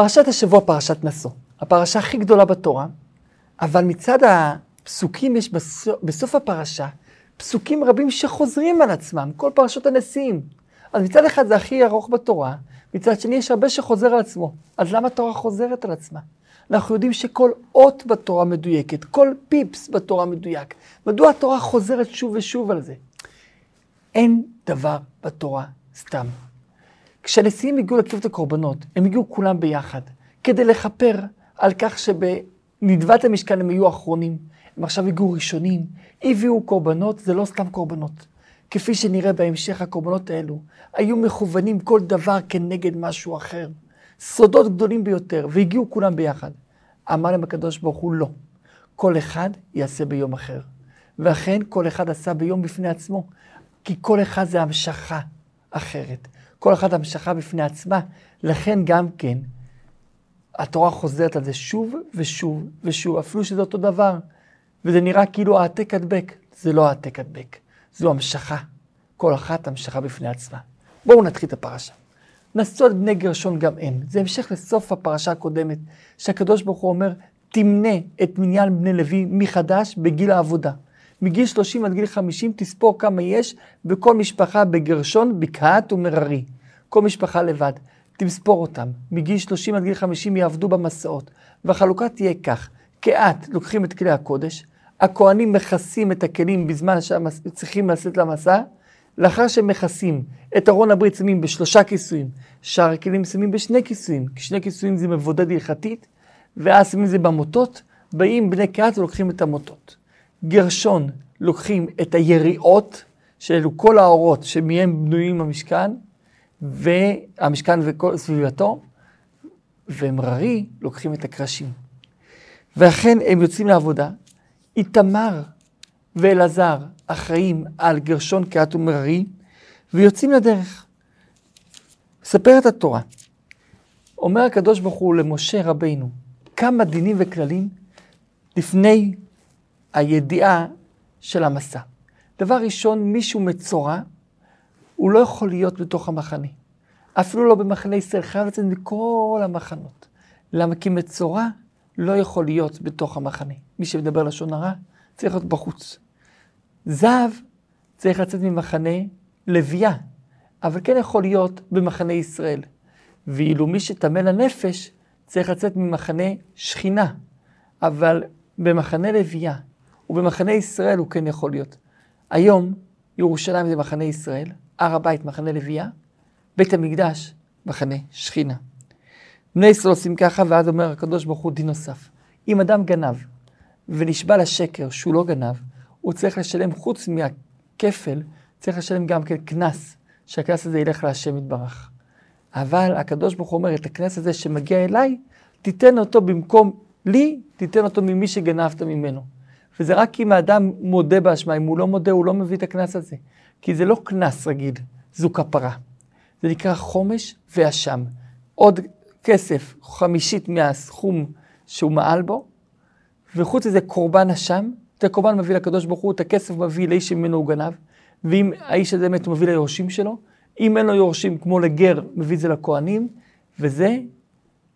פרשת השבוע, פרשת נשוא. הפרשה הכי גדולה בתורה, אבל מצד הפסוקים יש בסוף, בסוף הפרשה פסוקים רבים שחוזרים על עצמם, כל פרשות הנשיאים. אז מצד אחד זה הכי ארוך בתורה, מצד שני יש הרבה שחוזר על עצמו. אז למה התורה חוזרת על עצמה? אנחנו יודעים שכל אות בתורה מדויקת, כל פיפס בתורה מדויק. מדוע התורה חוזרת שוב ושוב על זה? אין דבר בתורה סתם. כשהנשיאים הגיעו להקריב את הקורבנות, הם הגיעו כולם ביחד, כדי לכפר על כך שבנדבת המשכן הם היו אחרונים. הם עכשיו הגיעו ראשונים, הביאו קורבנות, זה לא סתם קורבנות. כפי שנראה בהמשך, הקורבנות האלו היו מכוונים כל דבר כנגד משהו אחר. סודות גדולים ביותר, והגיעו כולם ביחד. אמר להם הקדוש ברוך הוא, לא. כל אחד יעשה ביום אחר. ואכן, כל אחד עשה ביום בפני עצמו, כי כל אחד זה המשכה אחרת. כל אחד המשכה בפני עצמה. לכן גם כן, התורה חוזרת על זה שוב ושוב ושוב, אפילו שזה אותו דבר. וזה נראה כאילו העתק הדבק. זה לא העתק הדבק, זו המשכה. כל אחת המשכה בפני עצמה. בואו נתחיל את הפרשה. נשאו את בני גרשון גם הם. זה המשך לסוף הפרשה הקודמת, שהקדוש ברוך הוא אומר, תמנה את מניין בני לוי מחדש בגיל העבודה. מגיל 30 עד גיל 50 תספור כמה יש בכל משפחה בגרשון, בקהת ומררי. כל משפחה לבד. תספור אותם. מגיל 30 עד גיל 50 יעבדו במסעות. והחלוקה תהיה כך, קהת לוקחים את כלי הקודש, הכהנים מכסים את הכלים בזמן שצריכים לצאת למסע, לאחר שהם מכסים את ארון הברית שמים בשלושה כיסויים, שאר הכלים שמים בשני כיסויים, כי שני כיסויים זה מבודד הלכתית, ואז שמים זה במוטות, באים בני קהת ולוקחים את המוטות. גרשון לוקחים את היריעות, שאלו כל האורות שמהם בנויים המשכן, והמשכן וכל סביבתו, ומררי לוקחים את הקרשים. ואכן הם יוצאים לעבודה. איתמר ואלעזר אחראים על גרשון קהת ומררי, ויוצאים לדרך. מספרת התורה. אומר הקדוש ברוך הוא למשה רבינו, כמה דינים וכללים לפני הידיעה של המסע. דבר ראשון, מישהו מצורע, הוא לא יכול להיות בתוך המחנה. אפילו לא במחנה ישראל, חייב לצאת מכל המחנות. למה? כי מצורע לא יכול להיות בתוך המחנה. מי שמדבר לשון הרע, צריך להיות בחוץ. זהב צריך לצאת ממחנה לוויה, אבל כן יכול להיות במחנה ישראל. ואילו מי שטמא לנפש, צריך לצאת ממחנה שכינה, אבל במחנה לוויה ובמחנה ישראל הוא כן יכול להיות. היום ירושלים זה מחנה ישראל, הר הבית מחנה לוויה, בית המקדש מחנה שכינה. בני ישראל עושים ככה, ואז אומר הקדוש ברוך הוא דין נוסף. אם אדם גנב ונשבע לשקר שהוא לא גנב, הוא צריך לשלם חוץ מהכפל, צריך לשלם גם כן קנס, שהקנס הזה ילך להשם יתברך. אבל הקדוש ברוך הוא אומר, את הקנס הזה שמגיע אליי, תיתן אותו במקום לי, תיתן אותו ממי שגנבת ממנו. וזה רק אם האדם מודה באשמה, אם הוא לא מודה, הוא לא מביא את הקנס הזה. כי זה לא קנס רגיל, זו כפרה. זה נקרא חומש ואשם. עוד כסף, חמישית מהסכום שהוא מעל בו, וחוץ מזה קורבן אשם, את הקורבן מביא לקדוש ברוך הוא, את הכסף מביא לאיש שממנו הוא גנב, ואם האיש הזה מת הוא מביא ליורשים שלו, אם אין לו יורשים כמו לגר, מביא את זה לכהנים, וזה,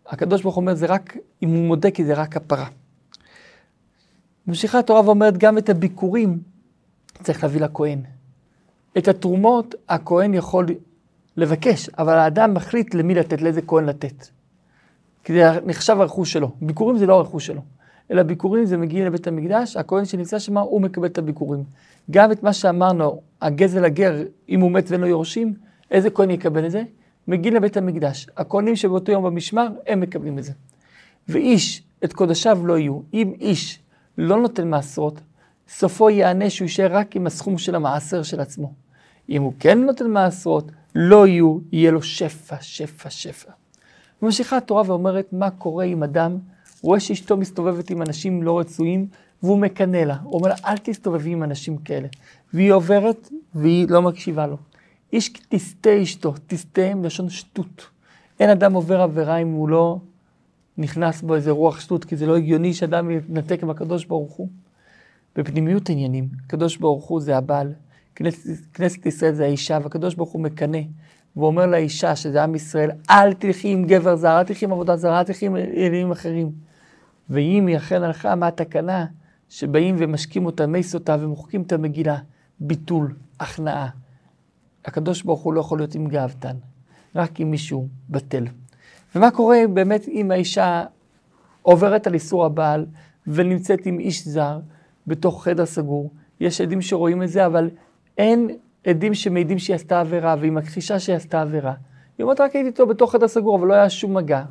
הקדוש ברוך הוא אומר, זה רק, אם הוא מודה, כי זה רק כפרה. ממשיכה התורה ואומרת, גם את הביקורים צריך להביא לכהן. את התרומות הכהן יכול לבקש, אבל האדם מחליט למי לתת, לאיזה כהן לתת. כי זה נחשב הרכוש שלו. ביקורים זה לא הרכוש שלו, אלא ביקורים זה מגיע לבית המקדש, הכהן שנמצא שם, הוא מקבל את הביקורים. גם את מה שאמרנו, הגזל הגר, אם הוא מת ואין לו יורשים, איזה כהן יקבל את זה? מגיע לבית המקדש. הכהנים שבאותו יום במשמר, הם מקבלים את זה. ואיש, את קודשיו לא יהיו. אם איש לא נותן מעשרות, סופו יענה שהוא יישאר רק עם הסכום של המעשר של עצמו. אם הוא כן נותן מעשרות, לא יהיו, יהיה לו שפע, שפע, שפע. ממשיכה התורה ואומרת מה קורה אם אדם רואה שאשתו מסתובבת עם אנשים לא רצויים והוא מקנא לה. הוא אומר לה, אל תסתובבי עם אנשים כאלה. והיא עוברת והיא לא מקשיבה לו. איש תסטה אשתו, תסטה עם לשון שטות. אין אדם עובר עבירה אם הוא לא נכנס בו איזה רוח שטות, כי זה לא הגיוני שאדם יתנתק עם הקדוש ברוך הוא. בפנימיות עניינים, הקדוש ברוך הוא זה הבעל, כנסת, כנסת ישראל זה האישה, והקדוש ברוך הוא מקנא והוא אומר לאישה, שזה עם ישראל, אל תלכי עם גבר זר, אל תלכי עם עבודה זרה, אל תלכי עם אלילים אחרים. ואם היא אכן הלכה, מה התקנה? שבאים ומשקים אותה מי סוטה ומוחקים את המגילה. ביטול, הכנעה. הקדוש ברוך הוא לא יכול להיות עם גאוותן, רק עם מישהו בטל. ומה קורה באמת אם האישה עוברת על איסור הבעל ונמצאת עם איש זר בתוך חדר סגור? יש עדים שרואים את זה, אבל אין עדים שמעידים שהיא עשתה עבירה, והיא מכחישה שהיא עשתה עבירה. היא אומרת, רק הייתי איתו בתוך חדר סגור, אבל לא היה שום מגע.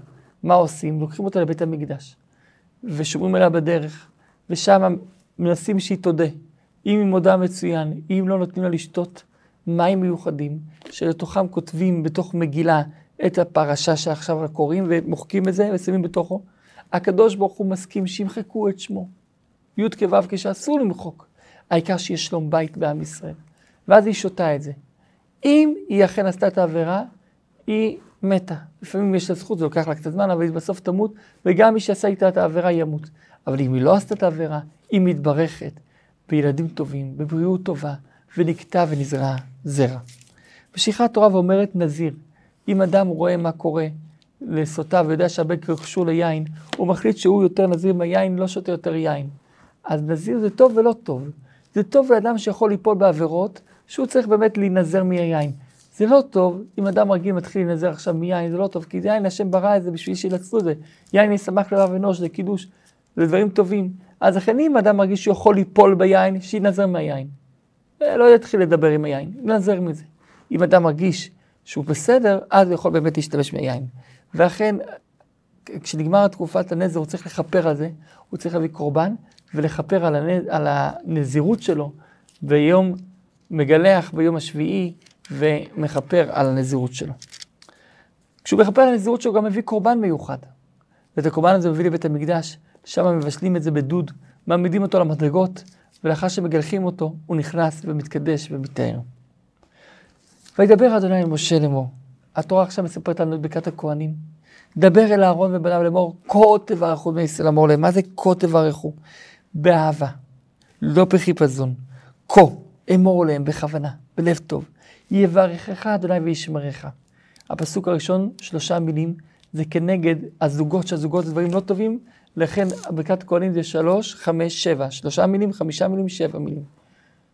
מה עושים? לוקחים אותה לבית המקדש, ושומרים עליה בדרך, ושם מנסים שהיא תודה. אם היא מודה מצוין, אם לא נותנים לה לשתות מים מיוחדים, שלתוכם כותבים בתוך מגילה את הפרשה שעכשיו קוראים, ומוחקים את זה ושמים בתוכו, הקדוש ברוך הוא מסכים שימחקו את שמו. י' כו' כשאסור למחוק. העיקר שיש שלום בית בעם ישראל. ואז היא שותה את זה. אם היא אכן עשתה את העבירה, היא מתה. לפעמים יש לה זכות, זה לוקח לה קצת זמן, אבל היא בסוף תמות, וגם מי שעשה איתה את העבירה ימות. אבל אם היא לא עשתה את העבירה, היא מתברכת בילדים טובים, בבריאות טובה, ונקטע ונזרע זרע. משיכה התורה ואומרת נזיר. אם אדם רואה מה קורה לסוטה ויודע שהבן קשור ליין, הוא מחליט שהוא יותר נזיר מהיין, לא שותה יותר יין. אז נזיר זה טוב ולא טוב. זה טוב לאדם שיכול ליפול בעבירות, שהוא צריך באמת להינזר מהיין. זה לא טוב, אם אדם רגיל מתחיל להינזר עכשיו מיין, זה לא טוב, כי זה יין השם ברא את זה בשביל שינצלו את זה. יין ישמח לבב אנוש, זה קידוש, זה דברים טובים. אז לכן אם אדם מרגיש שהוא יכול ליפול ביין, שינזר מהיין. אה, לא יתחיל לדבר עם היין, ינזר מזה. אם אדם מרגיש שהוא בסדר, אז הוא יכול באמת להשתמש מהיין. ואכן, כשנגמר תקופת הנזר, הוא צריך לכפר על זה, הוא צריך להביא קורבן ולכפר על, הנז, על הנזירות שלו ביום מגלח ביום השביעי ומכפר על הנזירות שלו. כשהוא מכפר על הנזירות שלו, הוא גם מביא קורבן מיוחד. ואת הקורבן הזה מביא לבית המקדש, שם מבשלים את זה בדוד, מעמידים אותו למדרגות, ולאחר שמגלחים אותו, הוא נכנס ומתקדש ומתאר. וידבר אדוני אל משה לאמור. התורה עכשיו מספרת לנו את ברכת הכהנים. דבר אל אהרון ובניו לאמור, כה תברכו בני ישראל אמור להם. מה זה כה תברכו? באהבה, לא בחיפזון. כה אמור להם בכוונה, בלב טוב. יברכך אדוני וישמרך. הפסוק הראשון, שלושה מילים, זה כנגד הזוגות, שהזוגות זה דברים לא טובים, לכן ברכת כהנים זה שלוש, חמש, שבע. שלושה מילים, חמישה מילים, שבע מילים.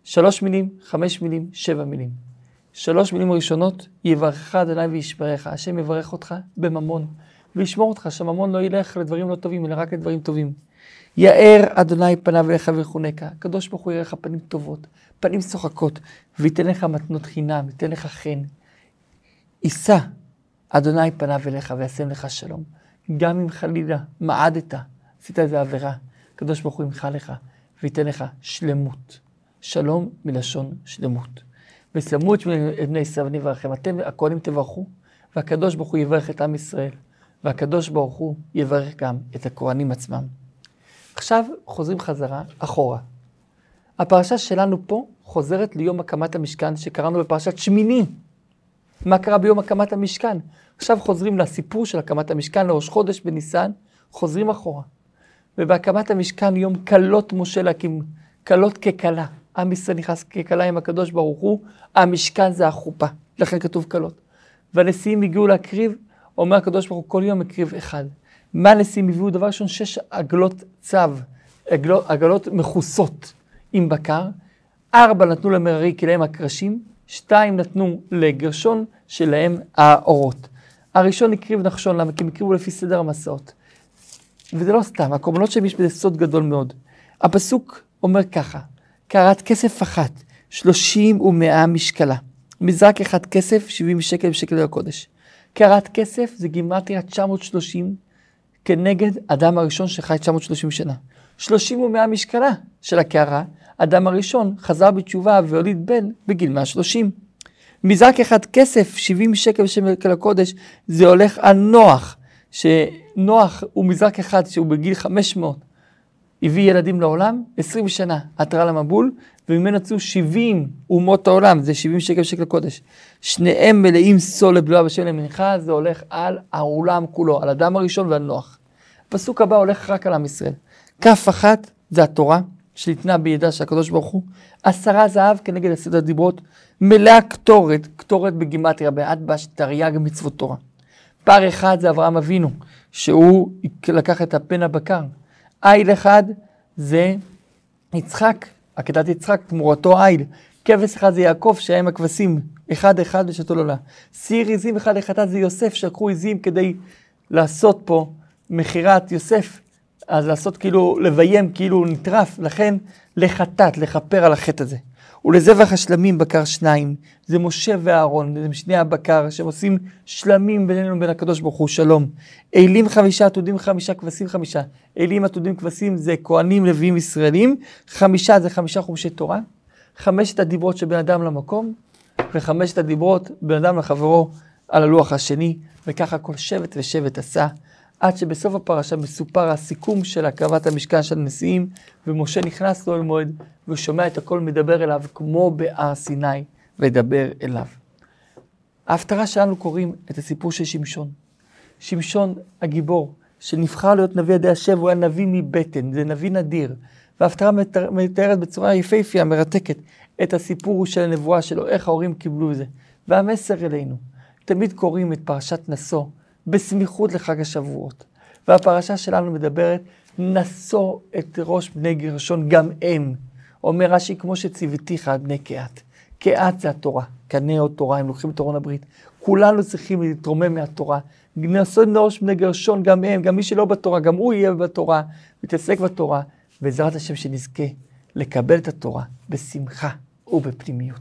שלוש מילים, חמש מילים, שבע מילים. שלוש מילים ראשונות, יברכך אדוני וישמרך. השם יברך אותך בממון, וישמור אותך, שהממון לא ילך לדברים לא טובים, אלא רק לדברים טובים. יאר אדוני פניו אליך ויחונקה. הקדוש ברוך הוא יראה לך פנים טובות, פנים צוחקות, וייתן לך מתנות חינם, ייתן לך חן. יישא אדוני פניו אליך וישם לך שלום. גם אם חלילה מעדת, עשית איזה עבירה, הקדוש ברוך הוא ימחא לך וייתן לך שלמות. שלום מלשון שלמות. ושמו את בני ישראל ונברכם. אתם הכהנים תברכו, והקדוש ברוך הוא יברך את עם ישראל, והקדוש ברוך הוא יברך גם את הכהנים עצמם. עכשיו חוזרים חזרה אחורה. הפרשה שלנו פה חוזרת ליום הקמת המשכן שקראנו בפרשת שמיני. מה קרה ביום הקמת המשכן? עכשיו חוזרים לסיפור של הקמת המשכן לראש חודש בניסן, חוזרים אחורה. ובהקמת המשכן יום כלות משה להקים, כלות ככלה. עם ישראל נכנס ככלה עם הקדוש ברוך הוא, המשכן זה החופה, לכן כתוב כלות. והנשיאים הגיעו להקריב, אומר הקדוש ברוך הוא, כל יום הקריב אחד. מה הנשיאים הביאו? דבר ראשון, שש עגלות צו, עגלות, עגלות מכוסות עם בקר, ארבע נתנו למררי כי להם הקרשים, שתיים נתנו לגרשון שלהם האורות. הראשון הקריב נחשון, למה? כי הם הקריבו לפי סדר המסעות. וזה לא סתם, הקורבנות שהם יש בזה סוד גדול מאוד. הפסוק אומר ככה, קערת כסף אחת, שלושים ומאה משקלה. מזרק אחד כסף, שבעים שקל ושקל לקודש. קערת כסף זה גימטריה 930 כנגד אדם הראשון שחי 930 שנה. שלושים ומאה משקלה של הקערה, אדם הראשון חזר בתשובה והוליד בן בגיל 130. מזרק אחד כסף, 70 שקל בשקל הקודש, זה הולך על נוח, שנוח הוא מזרק אחד שהוא בגיל 500, הביא ילדים לעולם, 20 שנה עטרה למבול, וממנו יצאו 70 אומות העולם, זה 70 שקל בשקל הקודש. שניהם מלאים סול לבלועה בשם למנחה, זה הולך על העולם כולו, על אדם הראשון ועל נוח. הפסוק הבא הולך רק על עם ישראל. כף אחת זה התורה, שניתנה בידה של הקדוש ברוך הוא, עשרה זהב כנגד עשרת הדיברות, מלאה קטורת, קטורת בגימטריה, בעד בש תרי"ג מצוות תורה. פער אחד זה אברהם אבינו, שהוא לקח את הפן הבקר. איל אחד זה יצחק, עקדת יצחק, תמורתו איל. כבש אחד זה יעקב שהיה עם הכבשים, אחד אחד ושתו לעולה. סיר עזים אחד לחטאת זה יוסף, שלקחו עזים כדי לעשות פה מכירת יוסף. אז לעשות כאילו, לביים כאילו נטרף, לכן לחטאת, לכפר על החטא הזה. ולזבח השלמים בקר שניים, זה משה ואהרון, זה שני הבקר, שהם עושים שלמים בינינו ובין הקדוש ברוך הוא, שלום. אלים חמישה, עתודים חמישה, כבשים חמישה. אלים, עתודים, כבשים זה כהנים, לוויים, ישראלים. חמישה זה חמישה חומשי תורה. חמשת הדיברות של בן אדם למקום, וחמשת הדיברות בן אדם לחברו על הלוח השני, וככה כל שבט ושבט עשה. עד שבסוף הפרשה מסופר הסיכום של הקרבת המשכן של הנשיאים, ומשה נכנס לו אל מועד, והוא שומע את הכל מדבר אליו כמו בהר סיני, וידבר אליו. ההפטרה שלנו קוראים את הסיפור של שמשון. שמשון הגיבור, שנבחר להיות נביא ידי השם, הוא היה נביא מבטן, זה נביא נדיר. וההפטרה מתארת בצורה יפהפייה, מרתקת, את הסיפור של הנבואה שלו, איך ההורים קיבלו את זה. והמסר אלינו, תמיד קוראים את פרשת נשוא בסמיכות לחג השבועות. והפרשה שלנו מדברת, נשוא את ראש בני גרשון גם הם. אומר רש"י, כמו שציוותיך על בני קהת. קהת זה התורה, קנה עוד תורה, הם לוקחים את ארון הברית. כולנו צריכים להתרומם מהתורה. נשוא את ראש בני גרשון גם הם, גם מי שלא בתורה, גם הוא יהיה בתורה, מתעסק בתורה. בעזרת השם שנזכה לקבל את התורה בשמחה ובפנימיות.